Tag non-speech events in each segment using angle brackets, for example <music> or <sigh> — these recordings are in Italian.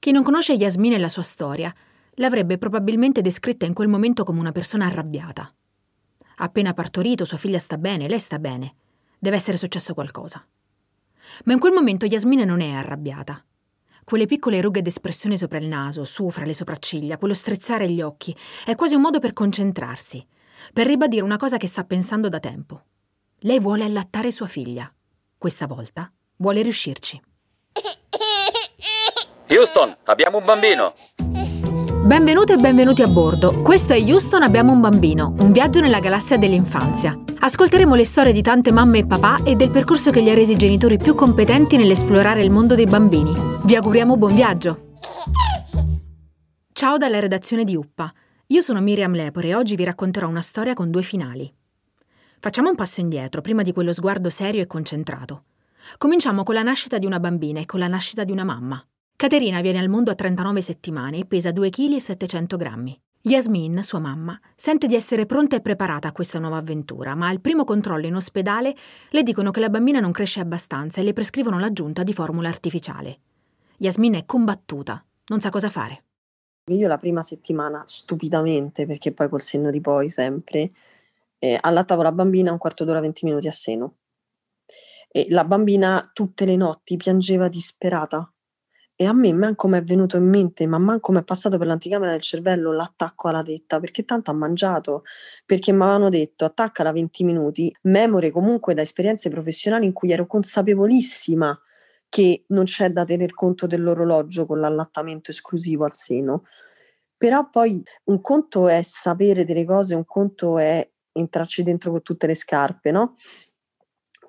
Chi non conosce Yasmin e la sua storia l'avrebbe probabilmente descritta in quel momento come una persona arrabbiata. Appena partorito, sua figlia sta bene, lei sta bene. Deve essere successo qualcosa. Ma in quel momento Yasmin non è arrabbiata. Quelle piccole rughe d'espressione sopra il naso, su fra le sopracciglia, quello strizzare gli occhi, è quasi un modo per concentrarsi, per ribadire una cosa che sta pensando da tempo. Lei vuole allattare sua figlia. Questa volta vuole riuscirci. <coughs> Houston, abbiamo un bambino. Benvenute e benvenuti a bordo. Questo è Houston Abbiamo un bambino, un viaggio nella galassia dell'infanzia. Ascolteremo le storie di tante mamme e papà e del percorso che li ha resi genitori più competenti nell'esplorare il mondo dei bambini. Vi auguriamo buon viaggio. Ciao dalla redazione di Uppa. Io sono Miriam Lepore e oggi vi racconterò una storia con due finali. Facciamo un passo indietro, prima di quello sguardo serio e concentrato. Cominciamo con la nascita di una bambina e con la nascita di una mamma. Caterina viene al mondo a 39 settimane e pesa 2 kg 700 grammi. Yasmin, sua mamma, sente di essere pronta e preparata a questa nuova avventura, ma al primo controllo in ospedale le dicono che la bambina non cresce abbastanza e le prescrivono l'aggiunta di formula artificiale. Yasmin è combattuta, non sa cosa fare. Io la prima settimana, stupidamente, perché poi col senno di poi sempre, eh, allattavo la bambina un quarto d'ora, 20 minuti a seno. E la bambina tutte le notti piangeva disperata e a me manco mi è venuto in mente, ma manco mi è passato per l'anticamera del cervello l'attacco alla tetta, perché tanto ha mangiato, perché mi avevano detto attaccala 20 minuti, memore comunque da esperienze professionali in cui ero consapevolissima che non c'è da tener conto dell'orologio con l'allattamento esclusivo al seno. Però poi un conto è sapere delle cose, un conto è entrarci dentro con tutte le scarpe, no?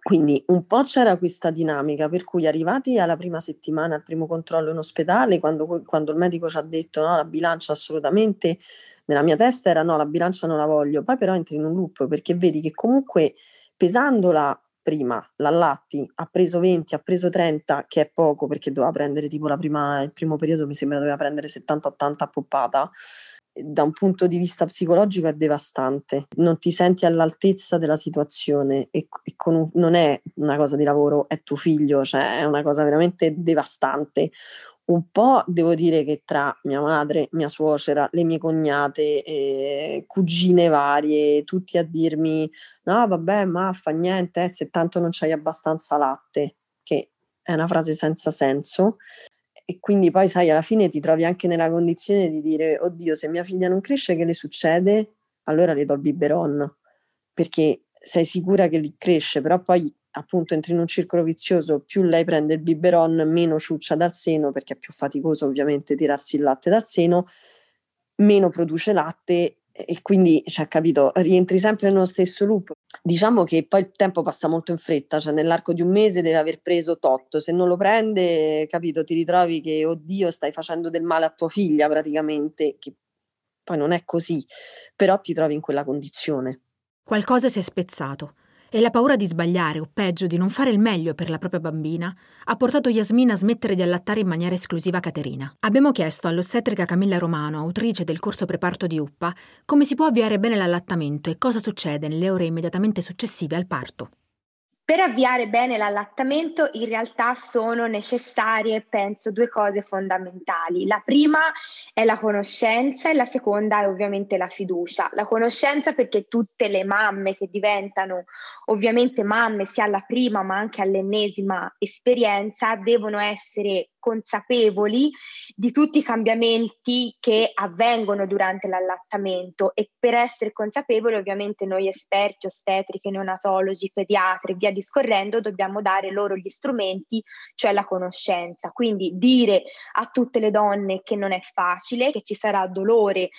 Quindi un po' c'era questa dinamica per cui arrivati alla prima settimana, al primo controllo in ospedale, quando, quando il medico ci ha detto no, la bilancia assolutamente, nella mia testa era no, la bilancia non la voglio, poi però entri in un loop perché vedi che comunque pesandola prima, l'allatti, ha preso 20, ha preso 30, che è poco perché doveva prendere tipo la prima, il primo periodo mi sembra doveva prendere 70-80 a poppata, da un punto di vista psicologico è devastante, non ti senti all'altezza della situazione e, e un, non è una cosa di lavoro, è tuo figlio, cioè è una cosa veramente devastante. Un po' devo dire che tra mia madre, mia suocera, le mie cognate, eh, cugine varie, tutti a dirmi no vabbè ma fa niente eh, se tanto non c'hai abbastanza latte, che è una frase senza senso, e quindi poi sai alla fine ti trovi anche nella condizione di dire oddio se mia figlia non cresce che le succede? Allora le do il biberon perché sei sicura che li cresce però poi appunto entri in un circolo vizioso più lei prende il biberon meno ciuccia dal seno perché è più faticoso ovviamente tirarsi il latte dal seno meno produce latte e quindi, cioè, capito, rientri sempre nello stesso loop. Diciamo che poi il tempo passa molto in fretta, cioè nell'arco di un mese deve aver preso tot, se non lo prende, capito, ti ritrovi che, oddio, stai facendo del male a tua figlia praticamente, che poi non è così, però ti trovi in quella condizione. Qualcosa si è spezzato e la paura di sbagliare o peggio di non fare il meglio per la propria bambina ha portato Yasmin a smettere di allattare in maniera esclusiva Caterina. Abbiamo chiesto all'ostetrica Camilla Romano, autrice del corso preparto di UPPA, come si può avviare bene l'allattamento e cosa succede nelle ore immediatamente successive al parto. Per avviare bene l'allattamento in realtà sono necessarie, penso, due cose fondamentali. La prima è la conoscenza e la seconda è ovviamente la fiducia. La conoscenza perché tutte le mamme che diventano ovviamente mamme sia alla prima ma anche all'ennesima esperienza devono essere consapevoli di tutti i cambiamenti che avvengono durante l'allattamento e per essere consapevoli ovviamente noi esperti, ostetriche, neonatologi, pediatri, via discorrendo, dobbiamo dare loro gli strumenti, cioè la conoscenza. Quindi dire a tutte le donne che non è facile, che ci sarà dolore,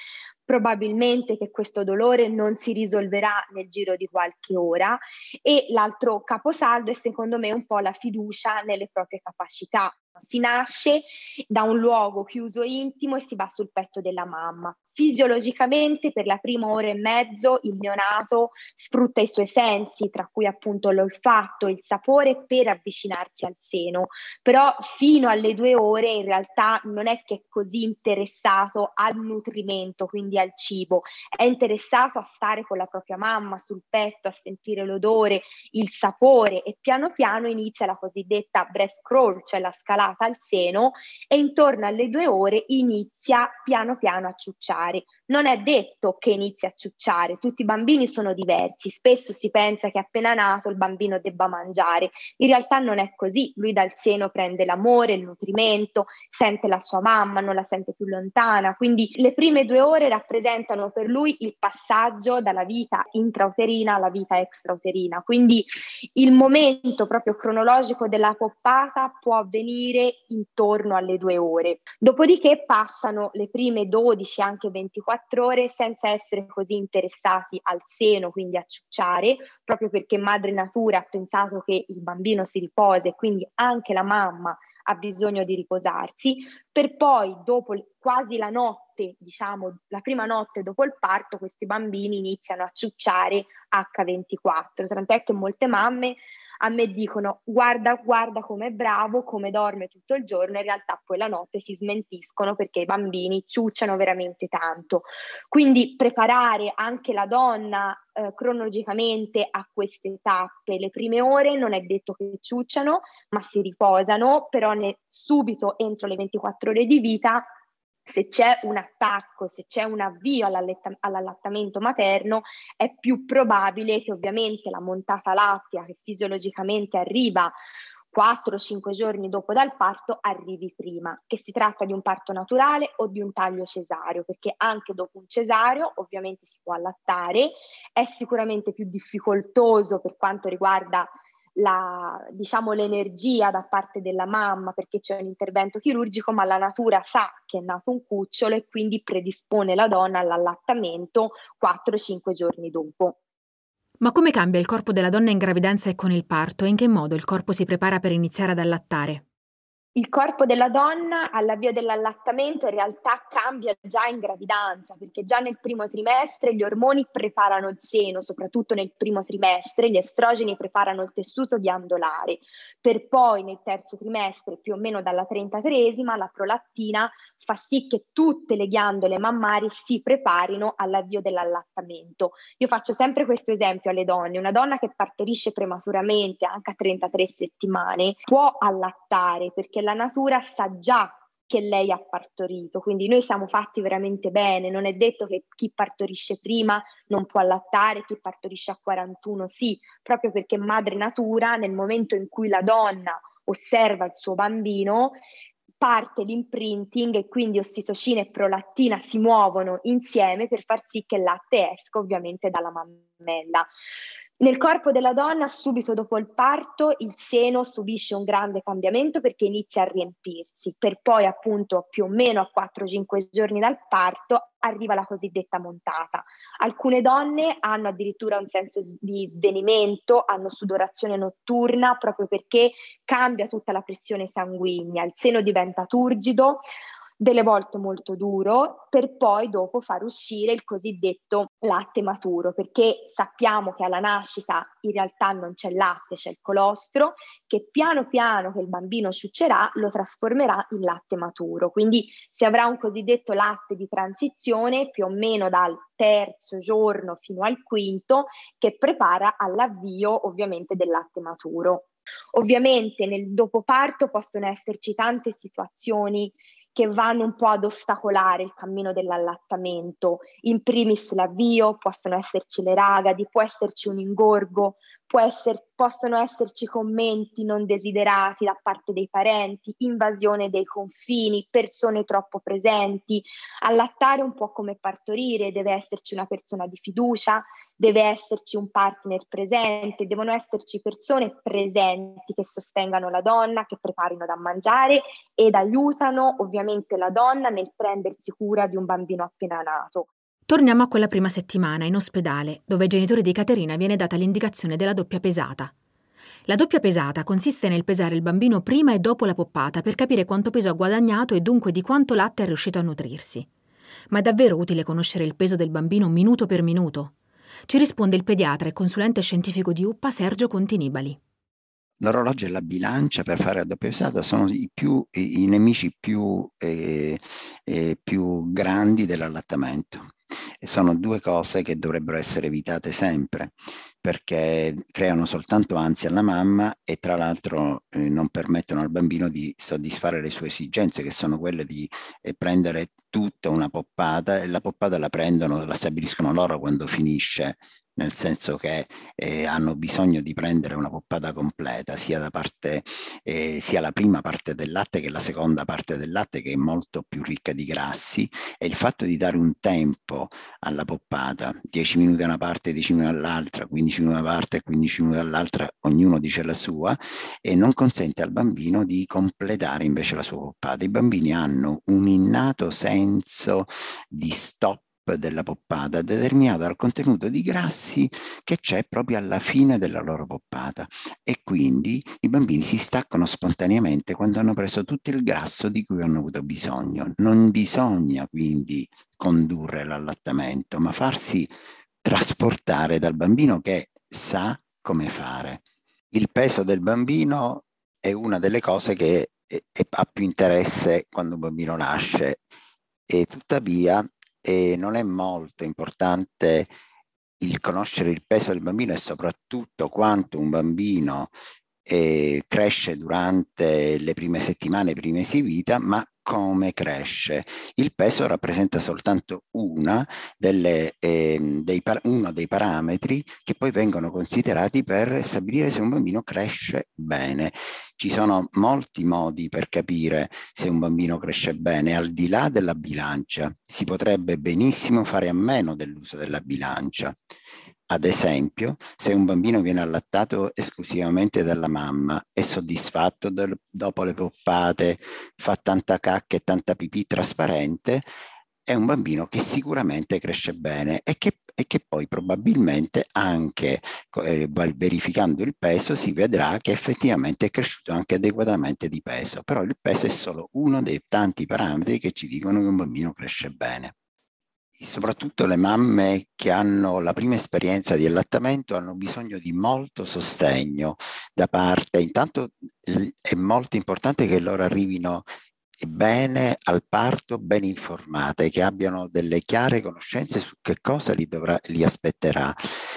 probabilmente che questo dolore non si risolverà nel giro di qualche ora e l'altro caposaldo è secondo me un po' la fiducia nelle proprie capacità. Si nasce da un luogo chiuso intimo e si va sul petto della mamma. fisiologicamente per la prima ora e mezzo il neonato sfrutta i suoi sensi, tra cui appunto l'olfatto, il sapore, per avvicinarsi al seno, però fino alle due ore in realtà non è che è così interessato al nutrimento, quindi al cibo, è interessato a stare con la propria mamma sul petto, a sentire l'odore, il sapore e piano piano inizia la cosiddetta breast crawl, cioè la scalata al seno e intorno alle due ore inizia piano piano a ciucciare non è detto che inizi a ciucciare, tutti i bambini sono diversi, spesso si pensa che appena nato il bambino debba mangiare, in realtà non è così, lui dal seno prende l'amore, il nutrimento, sente la sua mamma, non la sente più lontana, quindi le prime due ore rappresentano per lui il passaggio dalla vita intrauterina alla vita extrauterina, quindi il momento proprio cronologico della poppata può avvenire intorno alle due ore, dopodiché passano le prime 12, anche 24 24 ore senza essere così interessati al seno, quindi a ciucciare, proprio perché madre natura ha pensato che il bambino si riposa e quindi anche la mamma ha bisogno di riposarsi, per poi dopo quasi la notte, diciamo la prima notte dopo il parto, questi bambini iniziano a ciucciare H24, tant'è che molte mamme a me dicono guarda, guarda come è bravo, come dorme tutto il giorno, in realtà poi la notte si smentiscono perché i bambini ciucciano veramente tanto. Quindi preparare anche la donna eh, cronologicamente a queste tappe, le prime ore non è detto che ciucciano, ma si riposano, però ne, subito entro le 24 ore di vita se c'è un attacco, se c'è un avvio all'allattamento materno, è più probabile che ovviamente la montata lattea che fisiologicamente arriva 4-5 giorni dopo dal parto arrivi prima, che si tratta di un parto naturale o di un taglio cesareo, perché anche dopo un cesareo ovviamente si può allattare, è sicuramente più difficoltoso per quanto riguarda la, diciamo, l'energia da parte della mamma perché c'è un intervento chirurgico, ma la natura sa che è nato un cucciolo e quindi predispone la donna all'allattamento 4-5 giorni dopo. Ma come cambia il corpo della donna in gravidanza e con il parto in che modo il corpo si prepara per iniziare ad allattare? Il corpo della donna all'avvio dell'allattamento in realtà cambia già in gravidanza, perché già nel primo trimestre gli ormoni preparano il seno, soprattutto nel primo trimestre, gli estrogeni preparano il tessuto ghiandolare, per poi nel terzo trimestre, più o meno dalla 33esima, la prolattina fa sì che tutte le ghiandole mammari si preparino all'avvio dell'allattamento. Io faccio sempre questo esempio alle donne, una donna che partorisce prematuramente, anche a 33 settimane, può allattare perché la natura sa già che lei ha partorito, quindi noi siamo fatti veramente bene, non è detto che chi partorisce prima non può allattare, chi partorisce a 41 sì, proprio perché madre natura nel momento in cui la donna osserva il suo bambino parte l'imprinting e quindi ossitocina e prolattina si muovono insieme per far sì che il latte esca ovviamente dalla mammella. Nel corpo della donna, subito dopo il parto, il seno subisce un grande cambiamento perché inizia a riempirsi, per poi appunto più o meno a 4-5 giorni dal parto arriva la cosiddetta montata. Alcune donne hanno addirittura un senso di svenimento, hanno sudorazione notturna proprio perché cambia tutta la pressione sanguigna, il seno diventa turgido, delle volte molto duro, per poi dopo far uscire il cosiddetto latte maturo, perché sappiamo che alla nascita in realtà non c'è latte, c'è il colostro, che piano piano che il bambino ciuccerà lo trasformerà in latte maturo. Quindi si avrà un cosiddetto latte di transizione più o meno dal terzo giorno fino al quinto che prepara all'avvio ovviamente del latte maturo. Ovviamente nel dopoparto possono esserci tante situazioni che vanno un po' ad ostacolare il cammino dell'allattamento. In primis l'avvio, possono esserci le ragadi, può esserci un ingorgo, esser, possono esserci commenti non desiderati da parte dei parenti, invasione dei confini, persone troppo presenti. Allattare un po' come partorire, deve esserci una persona di fiducia, deve esserci un partner presente, devono esserci persone presenti che sostengano la donna, che preparino da mangiare ed aiutano ovviamente la donna nel prendersi cura di un bambino appena nato. Torniamo a quella prima settimana in ospedale, dove ai genitori di Caterina viene data l'indicazione della doppia pesata. La doppia pesata consiste nel pesare il bambino prima e dopo la poppata per capire quanto peso ha guadagnato e dunque di quanto latte è riuscito a nutrirsi. Ma è davvero utile conoscere il peso del bambino minuto per minuto? Ci risponde il pediatra e consulente scientifico di UPPA Sergio Continibali. L'orologio e la bilancia per fare la doppia pesata sono i, più, i, nemici più, eh, eh, più grandi dell'allattamento. E sono due cose che dovrebbero essere evitate sempre perché creano soltanto ansia alla mamma e tra l'altro eh, non permettono al bambino di soddisfare le sue esigenze che sono quelle di eh, prendere tutta una poppata e la poppata la prendono, la stabiliscono loro quando finisce nel senso che eh, hanno bisogno di prendere una poppata completa, sia, da parte, eh, sia la prima parte del latte che la seconda parte del latte, che è molto più ricca di grassi, e il fatto di dare un tempo alla poppata, 10 minuti da una parte, 10 minuti dall'altra, 15 minuti da una parte e 15 minuti dall'altra, ognuno dice la sua, e non consente al bambino di completare invece la sua poppata. I bambini hanno un innato senso di stop della poppata determinato dal contenuto di grassi che c'è proprio alla fine della loro poppata e quindi i bambini si staccano spontaneamente quando hanno preso tutto il grasso di cui hanno avuto bisogno. Non bisogna quindi condurre l'allattamento, ma farsi trasportare dal bambino che sa come fare. Il peso del bambino è una delle cose che ha più interesse quando un bambino nasce e tuttavia e non è molto importante il conoscere il peso del bambino e soprattutto quanto un bambino eh, cresce durante le prime settimane, i primi mesi di vita, ma come cresce. Il peso rappresenta soltanto delle, eh, dei, uno dei parametri che poi vengono considerati per stabilire se un bambino cresce bene. Ci sono molti modi per capire se un bambino cresce bene, al di là della bilancia. Si potrebbe benissimo fare a meno dell'uso della bilancia. Ad esempio, se un bambino viene allattato esclusivamente dalla mamma, è soddisfatto del, dopo le poppate, fa tanta cacca e tanta pipì trasparente, è un bambino che sicuramente cresce bene e che, e che poi probabilmente anche eh, verificando il peso si vedrà che effettivamente è cresciuto anche adeguatamente di peso, però il peso è solo uno dei tanti parametri che ci dicono che un bambino cresce bene soprattutto le mamme che hanno la prima esperienza di allattamento hanno bisogno di molto sostegno da parte, intanto è molto importante che loro arrivino bene al parto, ben informate, che abbiano delle chiare conoscenze su che cosa li, dovrà, li aspetterà,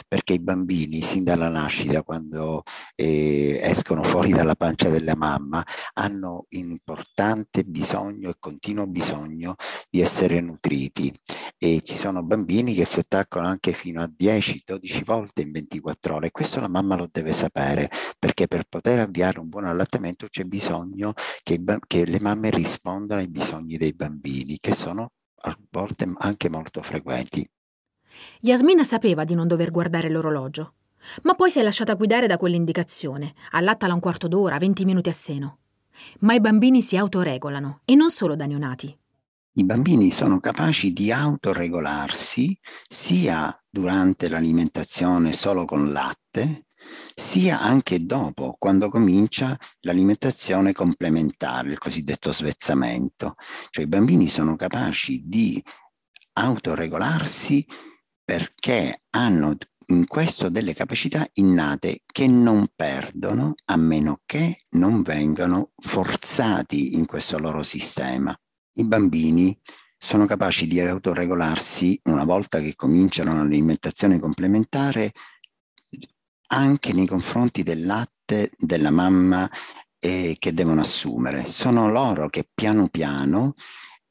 perché i bambini sin dalla nascita, quando eh, escono fuori dalla pancia della mamma, hanno importante bisogno e continuo bisogno di essere nutriti. E ci sono bambini che si attaccano anche fino a 10-12 volte in 24 ore. Questo la mamma lo deve sapere perché per poter avviare un buon allattamento c'è bisogno che, che le mamme rispondano rispondano ai bisogni dei bambini, che sono a volte anche molto frequenti. Yasmina sapeva di non dover guardare l'orologio, ma poi si è lasciata guidare da quell'indicazione, allattala un quarto d'ora, 20 minuti a seno. Ma i bambini si autoregolano, e non solo da neonati. I bambini sono capaci di autoregolarsi sia durante l'alimentazione solo con latte, sia anche dopo, quando comincia l'alimentazione complementare, il cosiddetto svezzamento. Cioè i bambini sono capaci di autoregolarsi perché hanno in questo delle capacità innate che non perdono a meno che non vengano forzati in questo loro sistema. I bambini sono capaci di autoregolarsi una volta che cominciano l'alimentazione complementare anche nei confronti del latte della mamma eh, che devono assumere. Sono loro che piano piano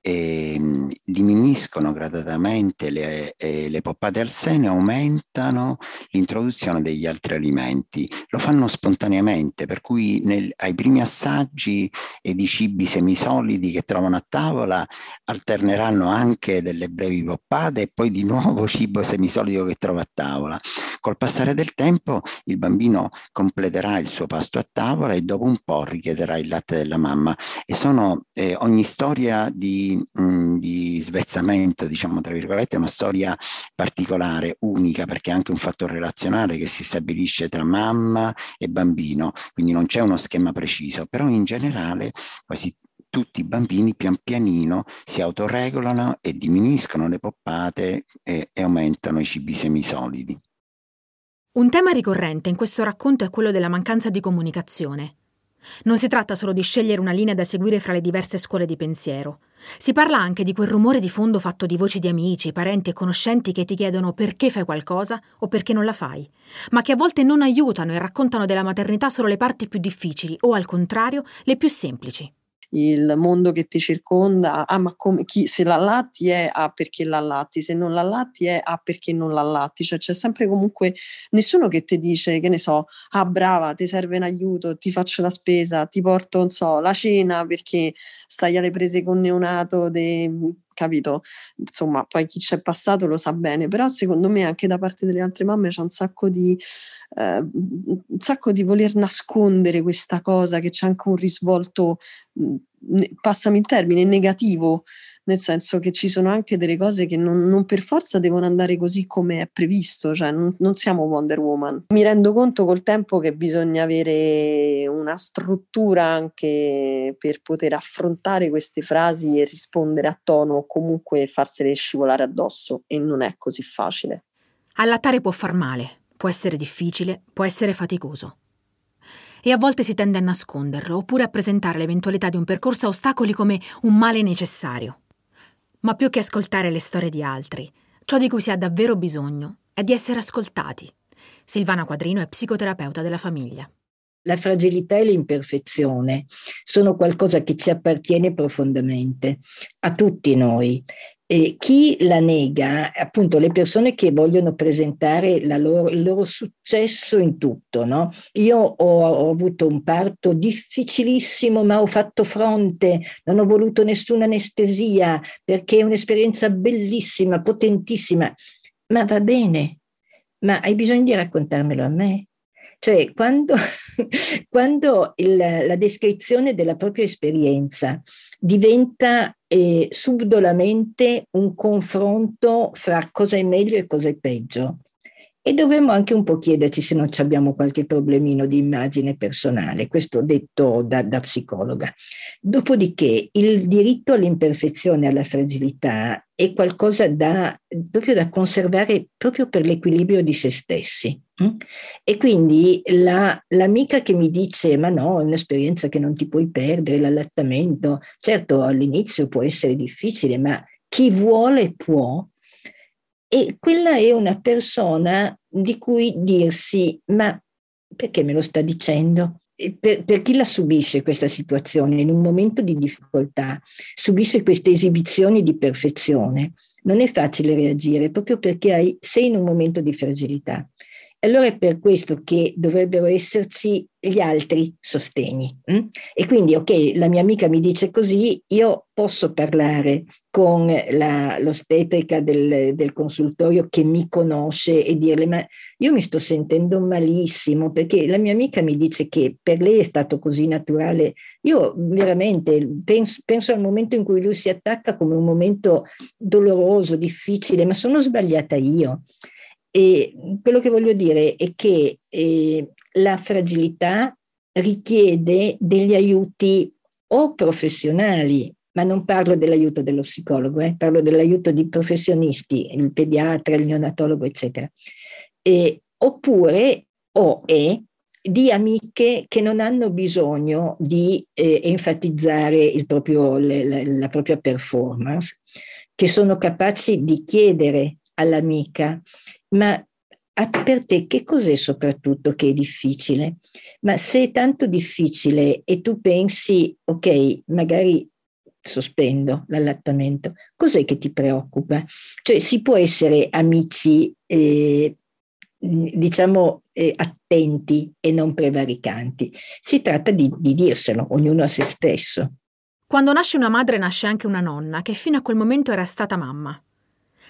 e ehm, diminuiscono gradatamente le, eh, le, poppate al seno e aumentano l'introduzione degli altri alimenti. Lo fanno spontaneamente, per cui nel, ai primi assaggi eh, di cibi semisolidi che trovano a tavola alterneranno anche delle brevi poppate e poi di nuovo <laughs> cibo semisolido che trova a tavola. Col passare del tempo il bambino completerà il suo pasto a tavola e dopo un po' richiederà il latte della mamma. E sono eh, ogni storia di di svezzamento, diciamo tra virgolette, è una storia particolare, unica, perché è anche un fattore relazionale che si stabilisce tra mamma e bambino, quindi non c'è uno schema preciso, però in generale quasi tutti i bambini pian pianino si autoregolano e diminuiscono le poppate e, e aumentano i cibi semisolidi. Un tema ricorrente in questo racconto è quello della mancanza di comunicazione. Non si tratta solo di scegliere una linea da seguire fra le diverse scuole di pensiero. Si parla anche di quel rumore di fondo fatto di voci di amici, parenti e conoscenti che ti chiedono perché fai qualcosa o perché non la fai, ma che a volte non aiutano e raccontano della maternità solo le parti più difficili o al contrario le più semplici il mondo che ti circonda, ah ma come, chi, se l'allatti è ah perché l'allatti, se non l'allatti è ah perché non l'allatti, cioè c'è sempre comunque nessuno che ti dice, che ne so, ah brava, ti serve un aiuto, ti faccio la spesa, ti porto, non so, la cena perché stai alle prese con neonato de, capito? Insomma, poi chi c'è passato lo sa bene, però secondo me anche da parte delle altre mamme c'è un sacco di, eh, un sacco di voler nascondere questa cosa, che c'è anche un risvolto, passami il termine, negativo nel senso che ci sono anche delle cose che non, non per forza devono andare così come è previsto, cioè non, non, siamo Wonder Woman. Mi rendo conto col tempo che bisogna avere una struttura anche per poter affrontare queste frasi e rispondere a tono o comunque farsele scivolare addosso e non è così facile. Allattare può far male, può essere difficile, può essere faticoso e a volte si tende a nasconderlo oppure a presentare l'eventualità di un percorso a ostacoli come un male necessario. Ma più che ascoltare le storie di altri, ciò di cui si ha davvero bisogno è di essere ascoltati. Silvana Quadrino è psicoterapeuta della famiglia. La fragilità e l'imperfezione sono qualcosa che ci appartiene profondamente a tutti noi e chi la nega, appunto le persone che vogliono presentare loro, il loro successo in tutto, no? Io ho, ho, avuto un parto difficilissimo, ma ho fatto fronte, non ho voluto nessuna anestesia perché è un'esperienza bellissima, potentissima. Ma va bene, ma hai bisogno di raccontarmelo a me? Cioè, quando, <laughs> quando il, la descrizione della propria esperienza diventa eh, subdolamente un confronto fra cosa è meglio e cosa è peggio, e dovremmo anche un po' chiederci se non abbiamo qualche problemino di immagine personale, questo detto da, da psicologa. Dopodiché il diritto all'imperfezione alla fragilità è qualcosa da, proprio da conservare proprio per l'equilibrio di se stessi. Mm? E quindi la, l'amica che mi dice: Ma no, è un'esperienza che non ti puoi perdere, l'allattamento. Certo, all'inizio può essere difficile, ma chi vuole può. E quella è una persona di cui dirsi, ma perché me lo sta dicendo? Per, per, chi la subisce questa situazione in un momento di difficoltà, subisce queste esibizioni di perfezione, non è facile reagire proprio perché hai, sei in un momento di fragilità. Allora è per questo che dovrebbero esserci gli altri sostegni. Hm? E quindi, ok, la mia amica mi dice così, io posso parlare con la, l'ostetrica del, del consultorio che mi conosce e dirle, ma io mi sto sentendo malissimo perché la mia amica mi dice che per lei è stato così naturale. Io veramente penso, penso al momento in cui lui si attacca come un momento doloroso, difficile, ma sono sbagliata io. E quello che voglio dire è che eh, la fragilità richiede degli aiuti o professionali, ma non parlo dell'aiuto dello psicologo, eh, parlo dell'aiuto di professionisti, il pediatra, il neonatologo, eccetera. E, oppure o è di amiche che non hanno bisogno di eh, enfatizzare proprio, le, la, la propria performance, che sono capaci di chiedere all'amica ma per te che cos'è soprattutto che è difficile? Ma se è tanto difficile e tu pensi, ok, magari sospendo l'allattamento, cos'è che ti preoccupa? Cioè si può essere amici, eh, diciamo, eh, attenti e non prevaricanti. Si tratta di, di dirselo, ognuno a se stesso. Quando nasce una madre nasce anche una nonna che fino a quel momento era stata mamma.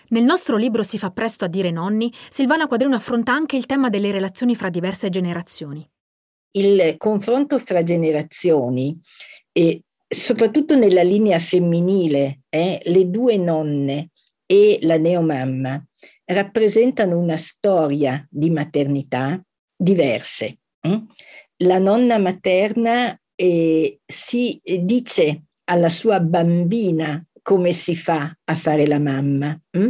Nel nostro libro Si fa presto a dire nonni, Silvana Quadrino affronta anche il tema delle relazioni fra diverse generazioni. Il confronto fra generazioni, e soprattutto nella linea femminile, eh, le due nonne e la neomamma rappresentano una storia di maternità diverse. Hm? La nonna materna eh, si dice alla sua bambina come si fa a fare la mamma. Hm?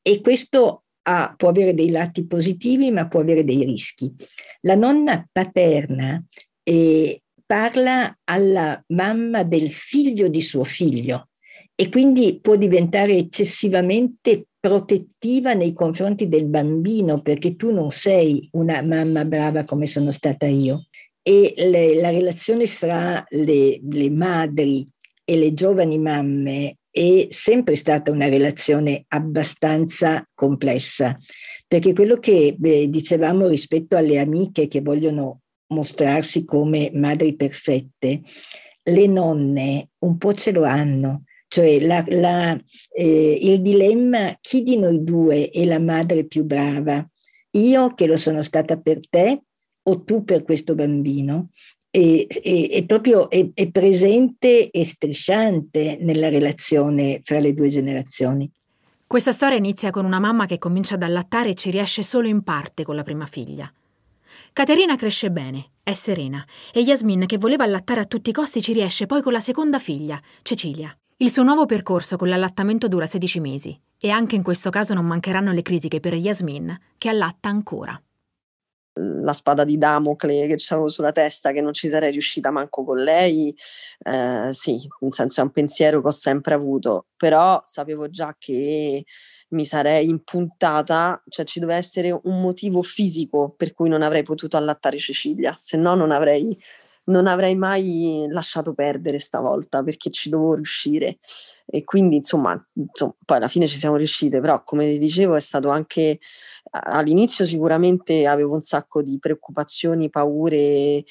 E questo ha, può avere dei lati positivi, ma può avere dei rischi. La nonna paterna eh, parla alla mamma del figlio di suo figlio e quindi può diventare eccessivamente protettiva nei confronti del bambino perché tu non sei una mamma brava come sono stata io. E le, la relazione fra le, le madri e le giovani mamme è sempre stata una relazione abbastanza complessa, perché quello che beh, dicevamo rispetto alle amiche che vogliono mostrarsi come madri perfette, le nonne un po' ce lo hanno, cioè la, la, eh, il dilemma chi di noi due è la madre più brava, io che lo sono stata per te o tu per questo bambino? È, è, è proprio è, è presente e strisciante nella relazione fra le due generazioni. Questa storia inizia con una mamma che comincia ad allattare e ci riesce solo in parte con la prima figlia. Caterina cresce bene, è serena, e Yasmin, che voleva allattare a tutti i costi, ci riesce poi con la seconda figlia, Cecilia. Il suo nuovo percorso con l'allattamento dura 16 mesi e anche in questo caso non mancheranno le critiche per Yasmin, che allatta ancora. La spada di Damocle che avevo sulla testa, che non ci sarei riuscita manco con lei, eh, sì, nel senso è un pensiero che ho sempre avuto, però sapevo già che mi sarei impuntata, cioè ci doveva essere un motivo fisico per cui non avrei potuto allattare Cecilia, se no non avrei non avrei mai lasciato perdere stavolta perché ci dovevo riuscire. E quindi insomma, insomma, poi alla fine ci siamo riuscite però come dicevo è stato anche all'inizio sicuramente avevo un sacco di preoccupazioni paure eh,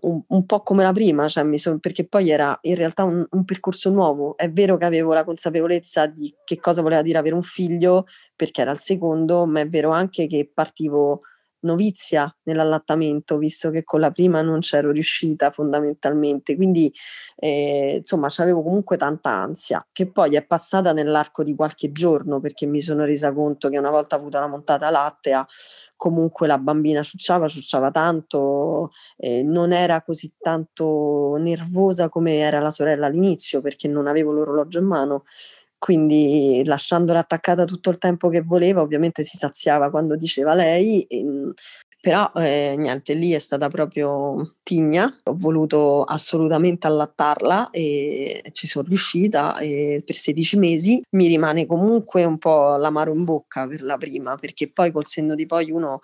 un, un, po' come la prima cioè son, perché poi era in realtà un, un, percorso nuovo. È vero che avevo la consapevolezza di che cosa voleva dire avere un figlio perché era il secondo ma è vero anche che partivo novizia nell'allattamento, visto che con la prima non c'ero riuscita fondamentalmente. Quindi, eh, insomma, avevo comunque tanta ansia, che poi è passata nell'arco di qualche giorno, perché mi sono resa conto che una volta avuta la montata lattea, comunque la bambina ciucciava, ciucciava tanto, eh, non era così tanto nervosa come era la sorella all'inizio, perché non avevo l'orologio in mano quindi lasciandola attaccata tutto il tempo che voleva, ovviamente si saziava quando diceva lei, e, ehm, però eh, niente, lì è stata proprio tigna, ho voluto assolutamente allattarla e ci sono riuscita e per 16 mesi. Mi rimane comunque un po' l'amaro in bocca per la prima, perché poi col senno di poi uno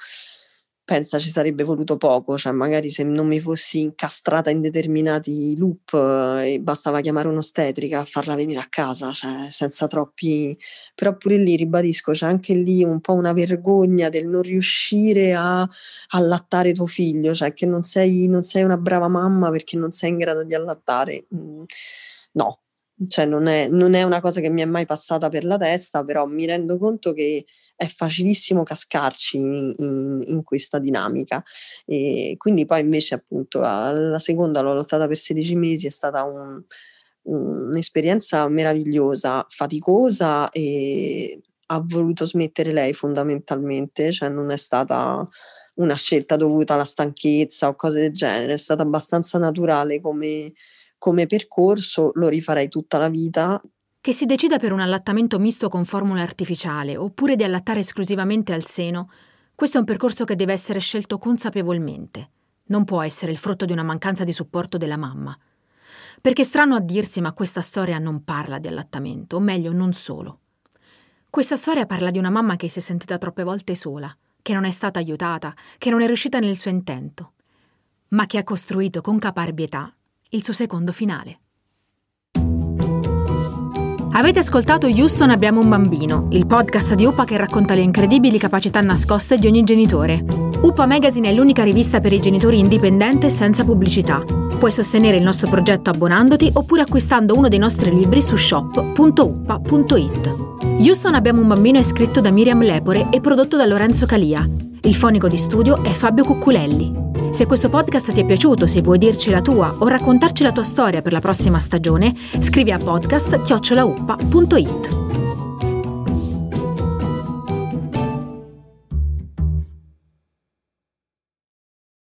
pensa ci sarebbe voluto poco, cioè magari se non mi fossi incastrata in determinati loop eh, e bastava chiamare un'ostetrica a farla venire a casa, cioè senza troppi... però pure lì ribadisco, c'è anche lì un po' una vergogna del non riuscire a allattare tuo figlio, cioè che non sei, non sei una brava mamma perché non sei in grado di allattare. Mm, no, cioè non è, non è, una cosa che mi è mai passata per la testa, però mi rendo conto che è facilissimo cascarci in, in, in questa dinamica. E quindi poi invece appunto la seconda l'ho lottata per 16 mesi, è stata un, un'esperienza meravigliosa, faticosa e ha voluto smettere lei fondamentalmente, cioè non è stata una scelta dovuta alla stanchezza o cose del genere, è stata abbastanza naturale come come percorso lo rifarei tutta la vita. Che si decida per un allattamento misto con formula artificiale oppure di allattare esclusivamente al seno, questo è un percorso che deve essere scelto consapevolmente. Non può essere il frutto di una mancanza di supporto della mamma. Perché strano a dirsi, ma questa storia non parla di allattamento, o meglio, non solo. Questa storia parla di una mamma che si è sentita troppe volte sola, che non è stata aiutata, che non è riuscita nel suo intento, ma che ha costruito con caparbietà il suo secondo finale. Avete ascoltato Houston Abbiamo un bambino, il podcast di UPA che racconta le incredibili capacità nascoste di ogni genitore. UPA Magazine è l'unica rivista per i genitori indipendente senza pubblicità. Puoi sostenere il nostro progetto abbonandoti oppure acquistando uno dei nostri libri su shop.uppa.it. Houston Abbiamo un bambino è scritto da Miriam Lepore e prodotto da Lorenzo Calia. Il fonico di studio è Fabio Cucculelli. Se questo podcast ti è piaciuto, se vuoi dirci la tua o raccontarci la tua storia per la prossima stagione, scrivi a podcast chiocciolauppa.it.